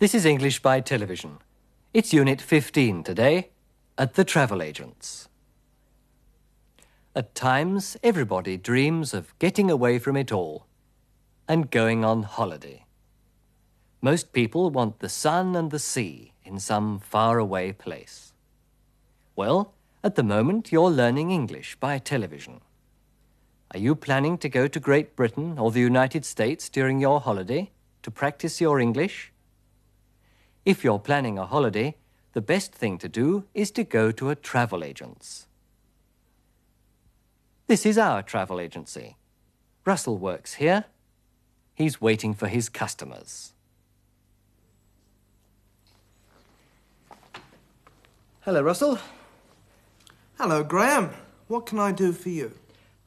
This is English by television. It's Unit 15 today at the Travel Agents. At times, everybody dreams of getting away from it all and going on holiday. Most people want the sun and the sea in some faraway place. Well, at the moment, you're learning English by television. Are you planning to go to Great Britain or the United States during your holiday to practice your English? If you're planning a holiday, the best thing to do is to go to a travel agent's. This is our travel agency. Russell works here. He's waiting for his customers. Hello, Russell. Hello, Graham. What can I do for you?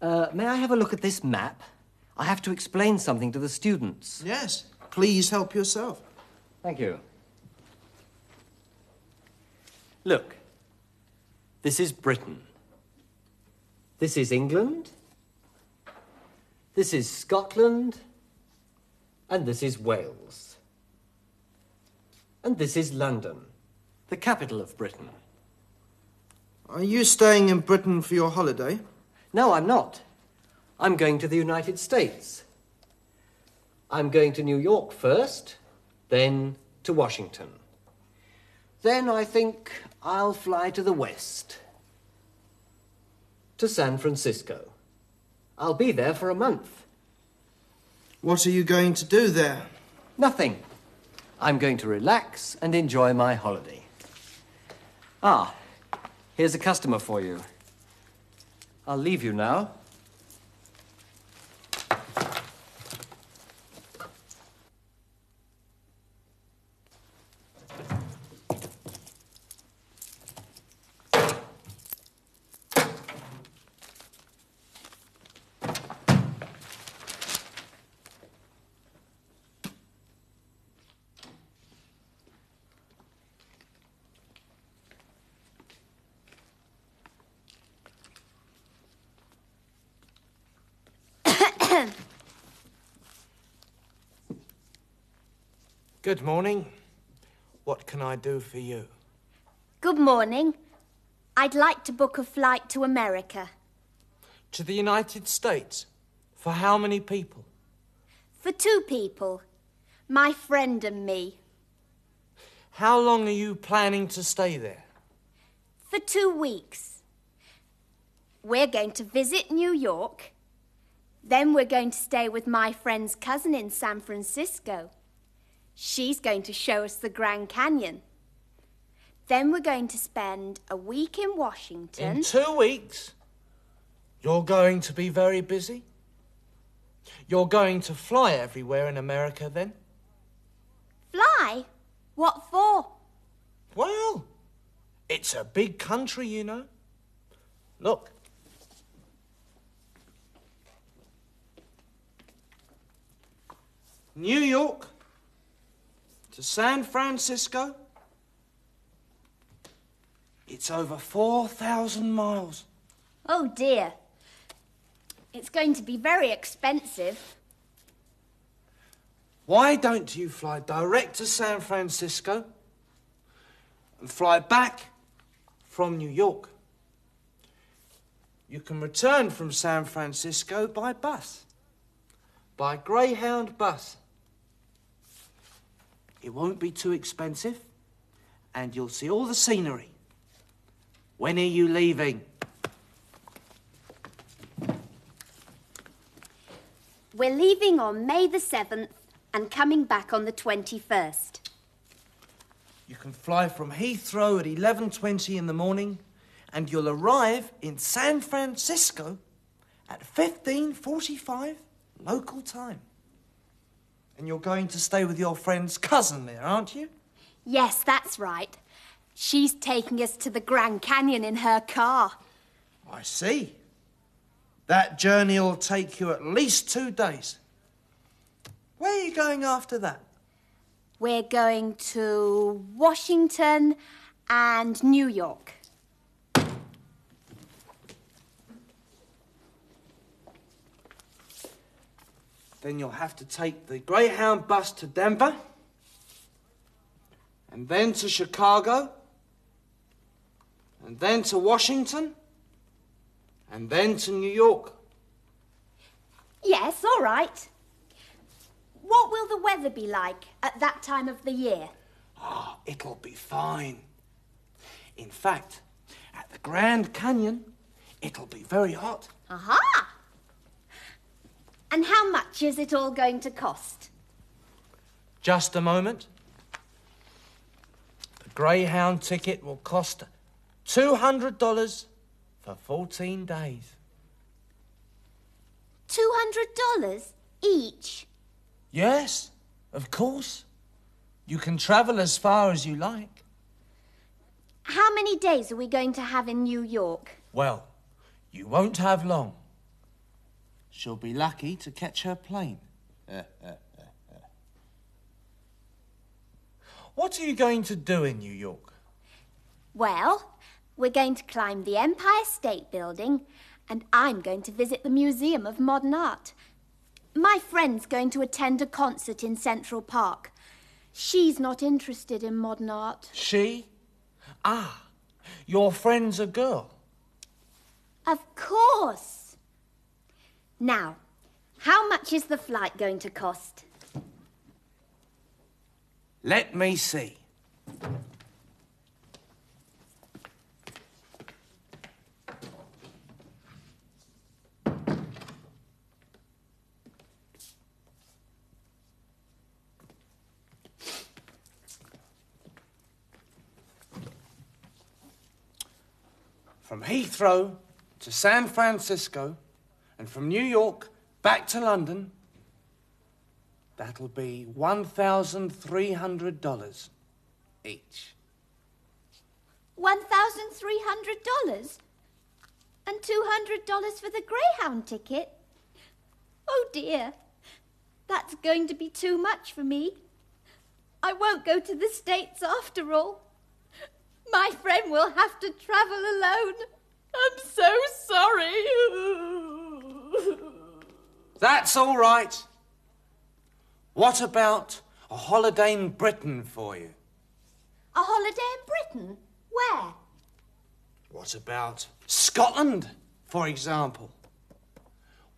Uh, may I have a look at this map? I have to explain something to the students. Yes. Please help yourself. Thank you. Look, this is Britain. This is England. This is Scotland. And this is Wales. And this is London, the capital of Britain. Are you staying in Britain for your holiday? No, I'm not. I'm going to the United States. I'm going to New York first, then to Washington. Then I think I'll fly to the west, to San Francisco. I'll be there for a month. What are you going to do there? Nothing. I'm going to relax and enjoy my holiday. Ah, here's a customer for you. I'll leave you now. Good morning. What can I do for you? Good morning. I'd like to book a flight to America. To the United States? For how many people? For two people. My friend and me. How long are you planning to stay there? For two weeks. We're going to visit New York. Then we're going to stay with my friend's cousin in San Francisco. She's going to show us the Grand Canyon. Then we're going to spend a week in Washington. In two weeks? You're going to be very busy? You're going to fly everywhere in America then? Fly? What for? Well, it's a big country, you know. Look. New York to San Francisco. It's over 4,000 miles. Oh dear. It's going to be very expensive. Why don't you fly direct to San Francisco and fly back from New York? You can return from San Francisco by bus, by Greyhound bus. It won't be too expensive, and you'll see all the scenery. When are you leaving? We're leaving on May the 7th and coming back on the 21st. You can fly from Heathrow at 11:20 in the morning and you'll arrive in San Francisco at 15:45 local time. And you're going to stay with your friend's cousin there, aren't you? Yes, that's right. She's taking us to the Grand Canyon in her car. I see. That journey'll take you at least 2 days. Where are you going after that? We're going to Washington and New York. Then you'll have to take the Greyhound bus to Denver and then to Chicago, and then to Washington, and then to New York. Yes, all right. What will the weather be like at that time of the year? Ah, it'll be fine. In fact, at the Grand Canyon, it'll be very hot. Aha! And how much is it all going to cost? Just a moment. The Greyhound ticket will cost $200 for 14 days. $200 each? Yes, of course. You can travel as far as you like. How many days are we going to have in New York? Well, you won't have long. She'll be lucky to catch her plane. what are you going to do in New York? Well, we're going to climb the Empire State Building, and I'm going to visit the Museum of Modern Art. My friend's going to attend a concert in Central Park. She's not interested in modern art. She? Ah, your friend's a girl. Of course. Now, how much is the flight going to cost? Let me see. From Heathrow to San Francisco and from New York back to London, that'll be $1,300 each. $1,300? And $200 for the Greyhound ticket? Oh dear, that's going to be too much for me. I won't go to the States after all. My friend will have to travel alone. I'm so sorry. That's all right. What about a holiday in Britain for you? A holiday in Britain? Where? What about Scotland, for example?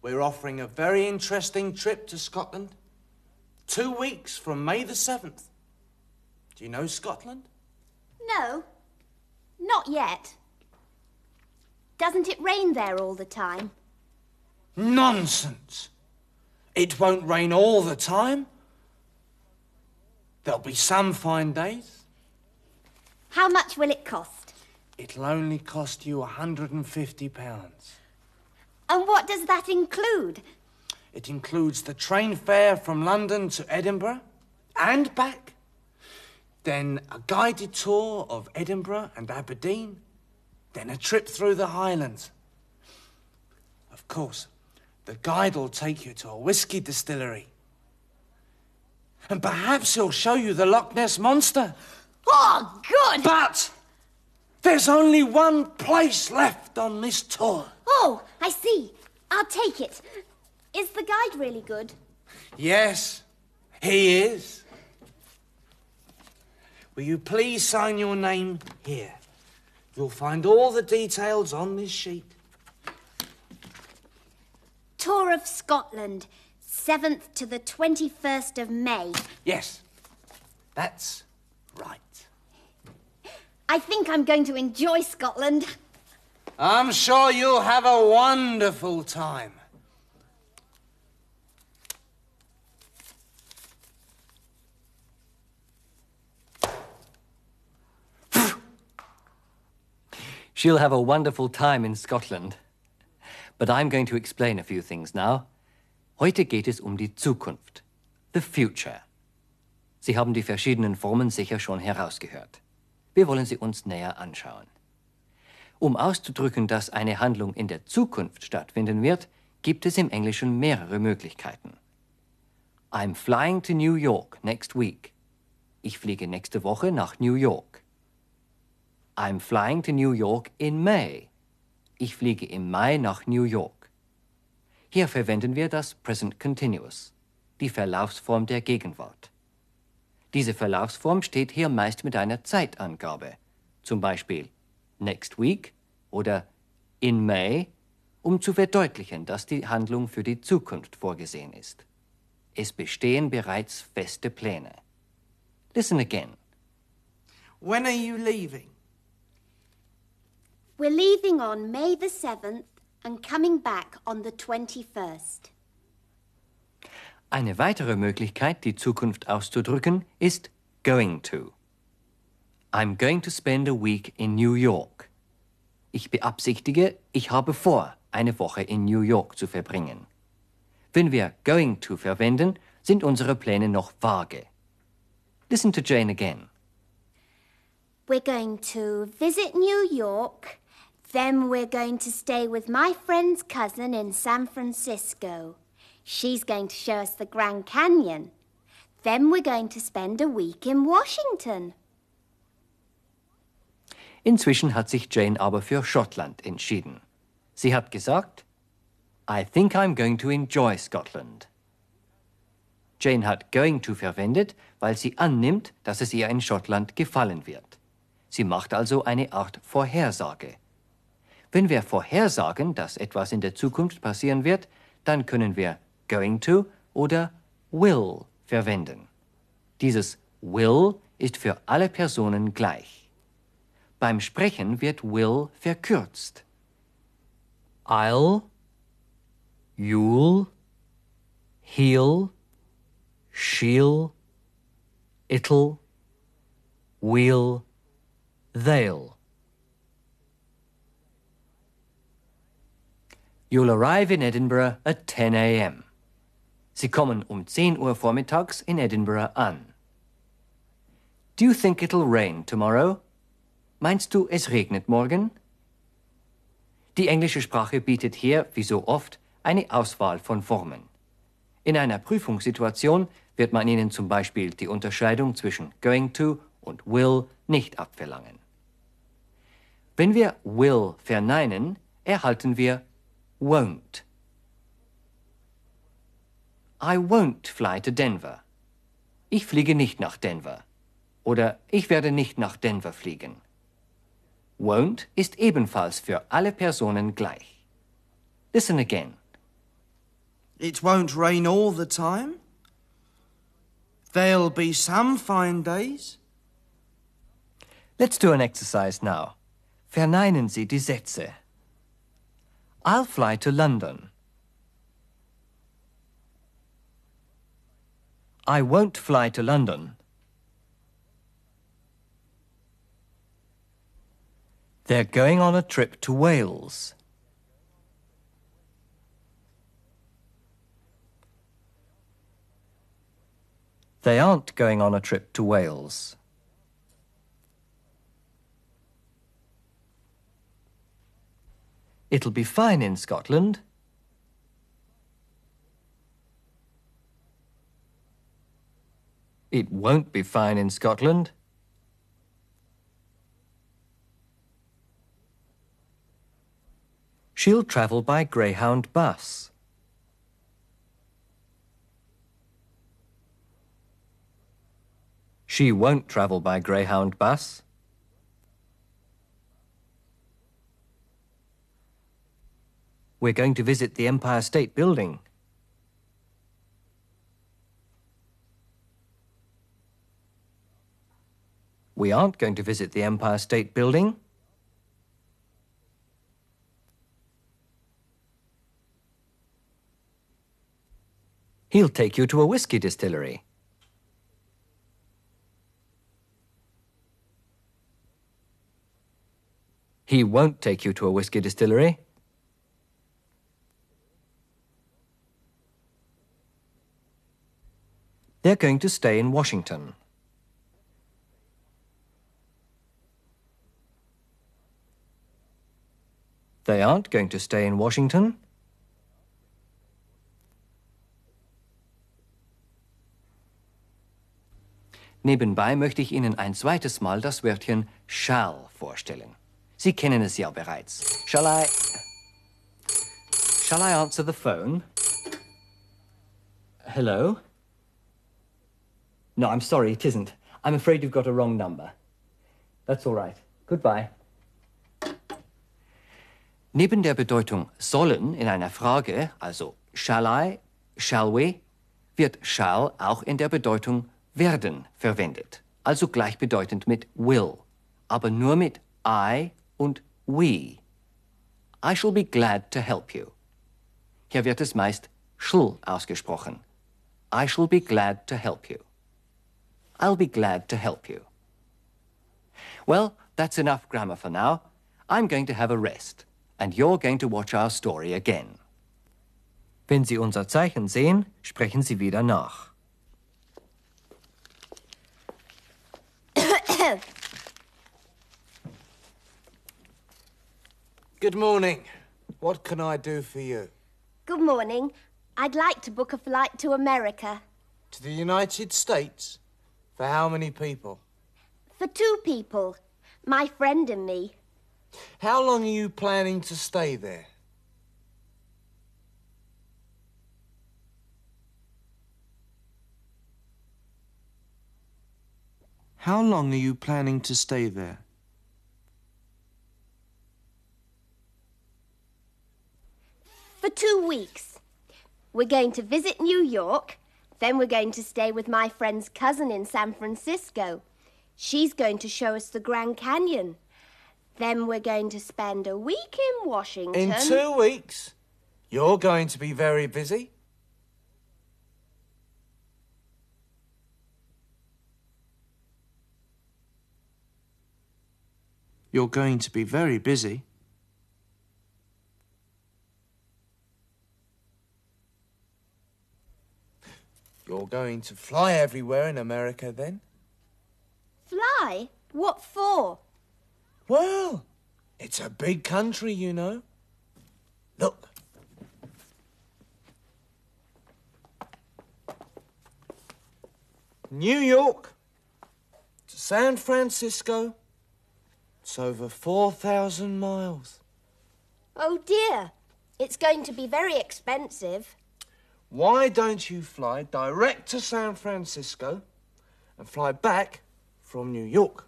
We're offering a very interesting trip to Scotland. Two weeks from May the 7th. Do you know Scotland? No, not yet. Doesn't it rain there all the time? Nonsense. It won't rain all the time. There'll be some fine days. How much will it cost? It'll only cost you a £150. And what does that include? It includes the train fare from London to Edinburgh and back. Then a guided tour of Edinburgh and Aberdeen. Then a trip through the Highlands. Of course, the guide will take you to a whiskey distillery. And perhaps he'll show you the Loch Ness Monster. Oh, good! But there's only one place left on this tour. Oh, I see. I'll take it. Is the guide really good? Yes, he is. Will you please sign your name here? You'll find all the details on this sheet. Tour of Scotland, 7th to the 21st of May. Yes, that's right. I think I'm going to enjoy Scotland. I'm sure you'll have a wonderful time. She'll have a wonderful time in Scotland. But I'm going to explain a few things now. Heute geht es um die Zukunft. The future. Sie haben die verschiedenen Formen sicher schon herausgehört. Wir wollen sie uns näher anschauen. Um auszudrücken, dass eine Handlung in der Zukunft stattfinden wird, gibt es im Englischen mehrere Möglichkeiten. I'm flying to New York next week. Ich fliege nächste Woche nach New York. I'm flying to New York in May. Ich fliege im Mai nach New York. Hier verwenden wir das Present Continuous, die Verlaufsform der Gegenwart. Diese Verlaufsform steht hier meist mit einer Zeitangabe, zum Beispiel next week oder in May, um zu verdeutlichen, dass die Handlung für die Zukunft vorgesehen ist. Es bestehen bereits feste Pläne. Listen again. When are you leaving? We're leaving on May the 7th and coming back on the 21st. Eine weitere Möglichkeit, die Zukunft auszudrücken, ist going to. I'm going to spend a week in New York. Ich beabsichtige, ich habe vor, eine Woche in New York zu verbringen. Wenn wir going to verwenden, sind unsere Pläne noch vage. Listen to Jane again. We're going to visit New York, then we're going to stay with my friend's cousin in San Francisco. She's going to show us the Grand Canyon. Then we're going to spend a week in Washington. Inzwischen hat sich Jane aber für Schottland entschieden. Sie hat gesagt, I think I'm going to enjoy Scotland. Jane hat going to verwendet, weil sie annimmt, dass es ihr in Schottland gefallen wird. Sie macht also eine Art Vorhersage. Wenn wir vorhersagen, dass etwas in der Zukunft passieren wird, dann können wir going to oder will verwenden. Dieses will ist für alle Personen gleich. Beim Sprechen wird will verkürzt. I'll, you'll, he'll, she'll, it'll, we'll, they'll. You'll arrive in Edinburgh at 10 a.m. Sie kommen um 10 Uhr vormittags in Edinburgh an. Do you think it'll rain tomorrow? Meinst du, es regnet morgen? Die englische Sprache bietet hier, wie so oft, eine Auswahl von Formen. In einer Prüfungssituation wird man Ihnen zum Beispiel die Unterscheidung zwischen going to und will nicht abverlangen. Wenn wir will verneinen, erhalten wir won't. I won't fly to Denver. Ich fliege nicht nach Denver. Oder ich werde nicht nach Denver fliegen. Won't ist ebenfalls für alle Personen gleich. Listen again. It won't rain all the time. There'll be some fine days. Let's do an exercise now. Verneinen Sie die Sätze. I'll fly to London. I won't fly to London. They're going on a trip to Wales. They aren't going on a trip to Wales. It'll be fine in Scotland. It won't be fine in Scotland. She'll travel by Greyhound bus. She won't travel by Greyhound bus. We're going to visit the Empire State Building. We aren't going to visit the Empire State Building. He'll take you to a whiskey distillery. He won't take you to a whiskey distillery. They're going to stay in Washington. They aren't going to stay in Washington. Nebenbei möchte ich Ihnen ein zweites Mal das Wörtchen shall vorstellen. Sie kennen es ja bereits. Shall I... Shall I answer the phone? Hello? No, I'm sorry, it isn't. I'm afraid you've got a wrong number. That's all right. Goodbye. Neben der Bedeutung sollen in einer Frage, also shall I, shall we, wird shall auch in der Bedeutung werden verwendet, also gleichbedeutend mit will, aber nur mit I und we. I shall be glad to help you. Hier wird es meist shall ausgesprochen. I shall be glad to help you. I'll be glad to help you. Well, that's enough grammar for now. I'm going to have a rest, and you're going to watch our story again. Wenn Sie unser Zeichen sehen, sprechen Sie wieder nach. Good morning. What can I do for you? Good morning. I'd like to book a flight to America. To the United States? For how many people? For two people. My friend and me. How long are you planning to stay there? How long are you planning to stay there? For two weeks. We're going to visit New York. Then we're going to stay with my friend's cousin in San Francisco. She's going to show us the Grand Canyon. Then we're going to spend a week in Washington. In two weeks? You're going to be very busy. You're going to be very busy. You're going to fly everywhere in America then? Fly? What for? Well, it's a big country, you know. Look. New York to San Francisco. It's over 4,000 miles. Oh dear. It's going to be very expensive. Why don't you fly direct to San Francisco and fly back from New York?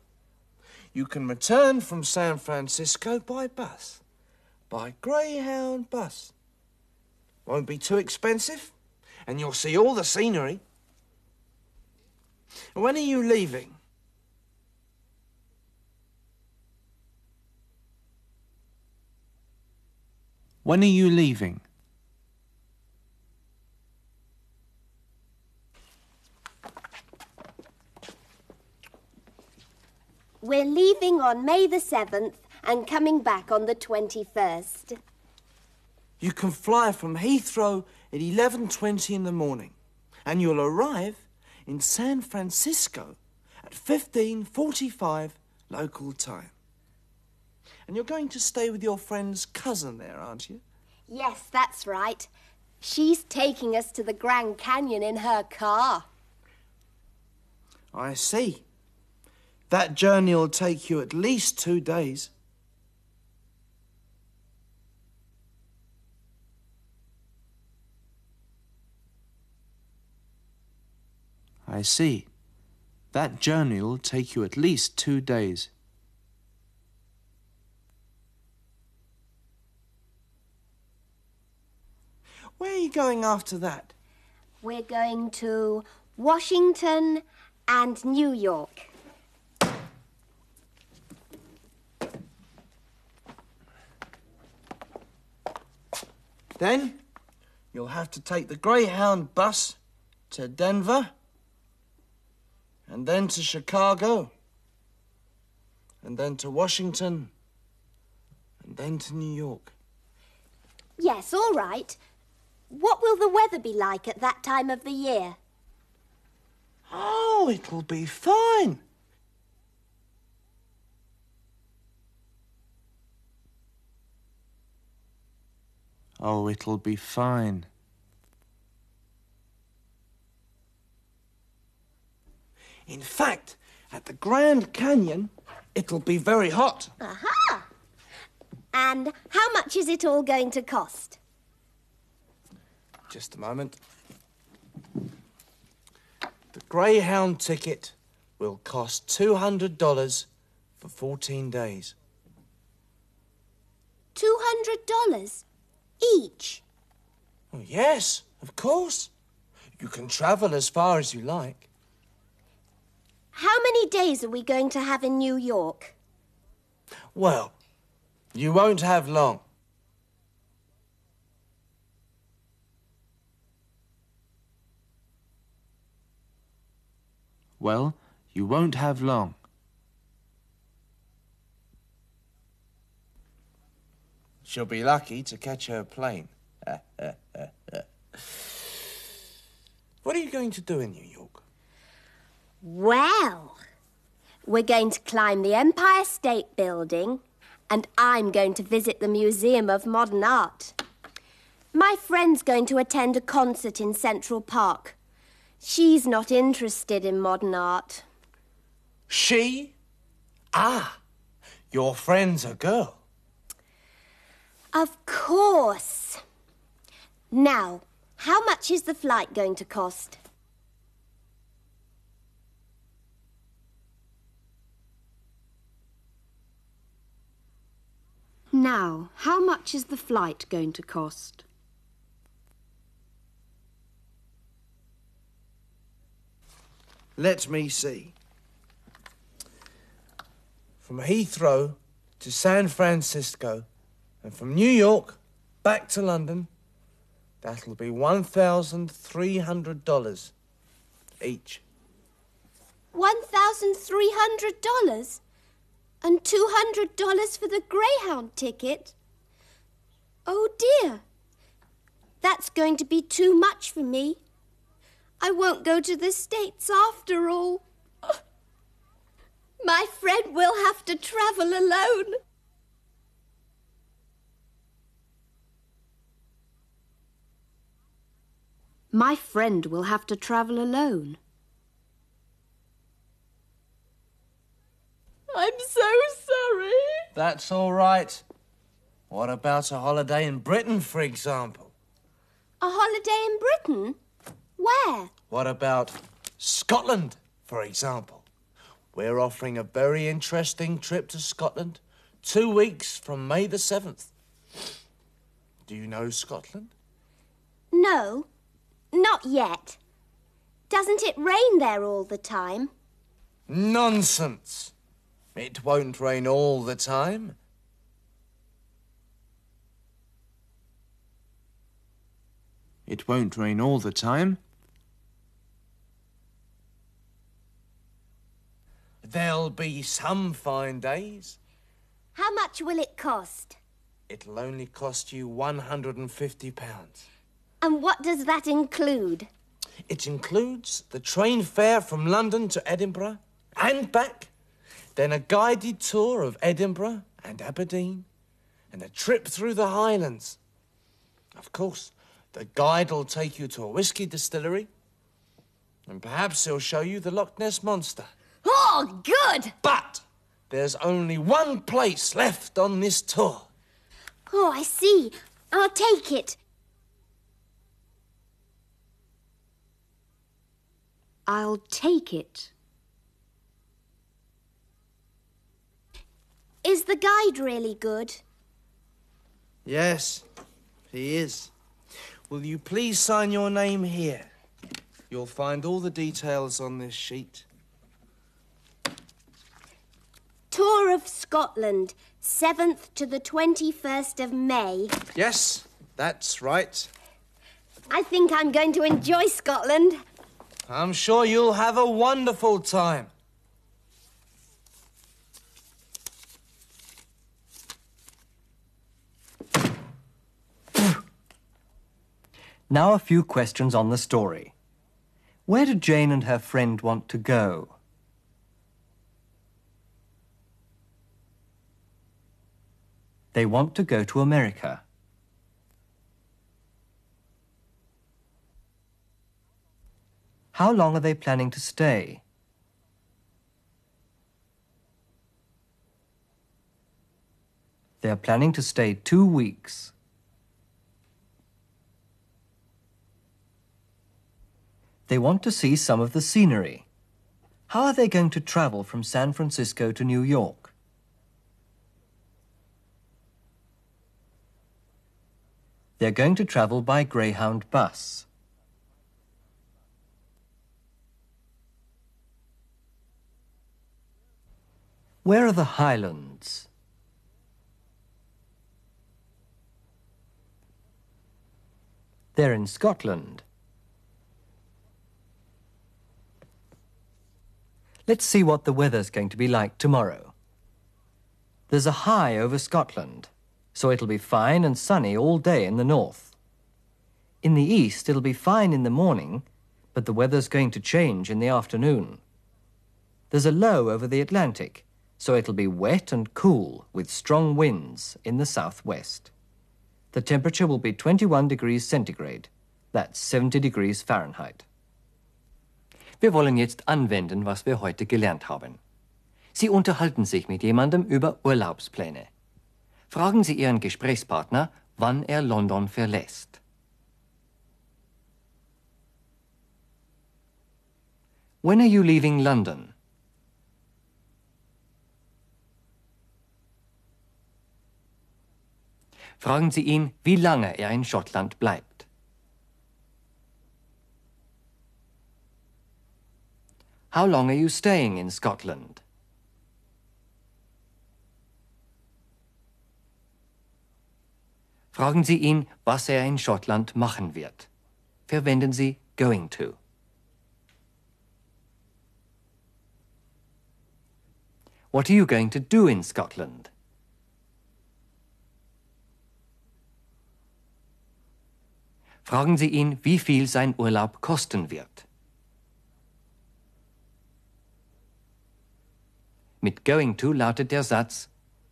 You can return from San Francisco by bus, by Greyhound bus. Won't be too expensive, and you'll see all the scenery. When are you leaving? When are you leaving? We're leaving on May the 7th and coming back on the 21st. You can fly from Heathrow at 11:20 in the morning, and you'll arrive in San Francisco at 15:45 local time. And you're going to stay with your friend's cousin there, aren't you? Yes, that's right. She's taking us to the Grand Canyon in her car. I see. That journey will take you at least 2 days. I see. That journey will take you at least two days. Where are you going after that? We're going to Washington and New York. Then you'll have to take the Greyhound bus to Denver, and then to Chicago, and then to Washington, and then to New York. Yes, all right. What will the weather be like at that time of the year? Oh, it'll be fine. Oh, it'll be fine. In fact, at the Grand Canyon, it'll be very hot. Aha! And how much is it all going to cost? Just a moment. The Greyhound ticket will cost $200 for 14 days. $200 each? Oh, yes, of course. You can travel as far as you like. How many days are we going to have in New York? Well, you won't have long. Well, you won't have long. She'll be lucky to catch her plane. what are you going to do in New York? Well, we're going to climb the Empire State Building, and I'm going to visit the Museum of Modern Art. My friend's going to attend a concert in Central Park. She's not interested in modern art. She? Ah, your friend's a girl. Of course. Now, how much is the flight going to cost? Now, how much is the flight going to cost? Let me see. From Heathrow to San Francisco and from New York back to London, that'll be $1,300 each. $1,300? And $200 for the Greyhound ticket? Oh dear. That's going to be too much for me. I won't go to the States after all. My friend will have to travel alone. My friend will have to travel alone. I'm so sorry. That's all right. What about a holiday in Britain, for example? A holiday in Britain? Where? What about Scotland, for example? We're offering a very interesting trip to Scotland two weeks from May the 7th. Do you know Scotland? No, not yet. Doesn't it rain there all the time? Nonsense. It won't rain all the time. It won't rain all the time. There'll be some fine days. How much will it cost? It'll only cost you £150. And what does that include? It includes the train fare from London to Edinburgh and back, then a guided tour of Edinburgh and Aberdeen, and a trip through the Highlands. Of course, the guide will take you to a whisky distillery, and perhaps he'll show you the Loch Ness Monster. Oh, good! But there's only one place left on this tour. Oh, I see. I'll take it. I'll take it. Is the guide really good? Yes, he is. Will you please sign your name here? You'll find all the details on this sheet. Tour of Scotland, 7th to the 21st of May. Yes, that's right. I think I'm going to enjoy Scotland. I'm sure you'll have a wonderful time. Now a few questions on the story. Where do Jane and her friend want to go? They want to go to America. How long are they planning to stay? They are planning to stay two weeks. They want to see some of the scenery. How are they going to travel from San Francisco to New York? They're going to travel by Greyhound bus. Where are the Highlands? They're in Scotland. Let's see what the weather's going to be like tomorrow. There's a high over Scotland, so it'll be fine and sunny all day in the north. In the east, it'll be fine in the morning, but the weather's going to change in the afternoon. There's a low over the Atlantic, so it'll be wet and cool with strong winds in the southwest. The temperature will be 21 degrees centigrade. That's 70 degrees Fahrenheit. Wir wollen jetzt anwenden, was wir heute gelernt haben. Sie unterhalten sich mit jemandem über Urlaubspläne. Fragen Sie Ihren Gesprächspartner, wann er London verlässt. When are you leaving London? Fragen Sie ihn, wie lange er in Schottland bleibt. How long are you staying in Scotland? Fragen Sie ihn, was er in Schottland machen wird. Verwenden Sie going to. What are you going to do in Scotland? Fragen Sie ihn, wie viel sein Urlaub kosten wird. Mit going to lautet der Satz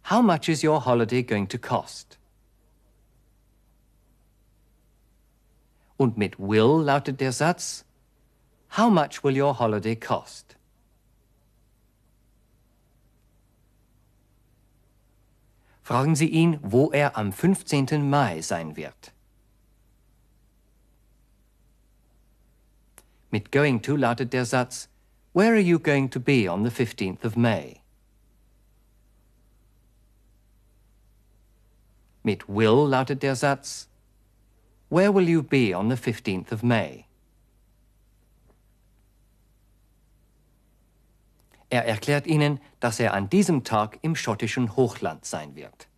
How much is your holiday going to cost? Und mit will lautet der Satz How much will your holiday cost? Fragen Sie ihn, wo er am 15. Mai sein wird. Mit going to lautet der Satz Where are you going to be on the 15th of May? Mit will lautet der Satz Where will you be on the 15th of May? Er erklärt Ihnen, dass er an diesem Tag im schottischen Hochland sein wird.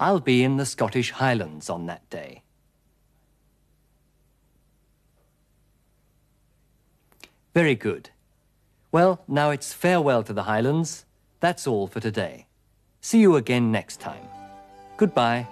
I'll be in the Scottish Highlands on that day. Very good. Well, now it's farewell to the Highlands. That's all for today. See you again next time. Goodbye.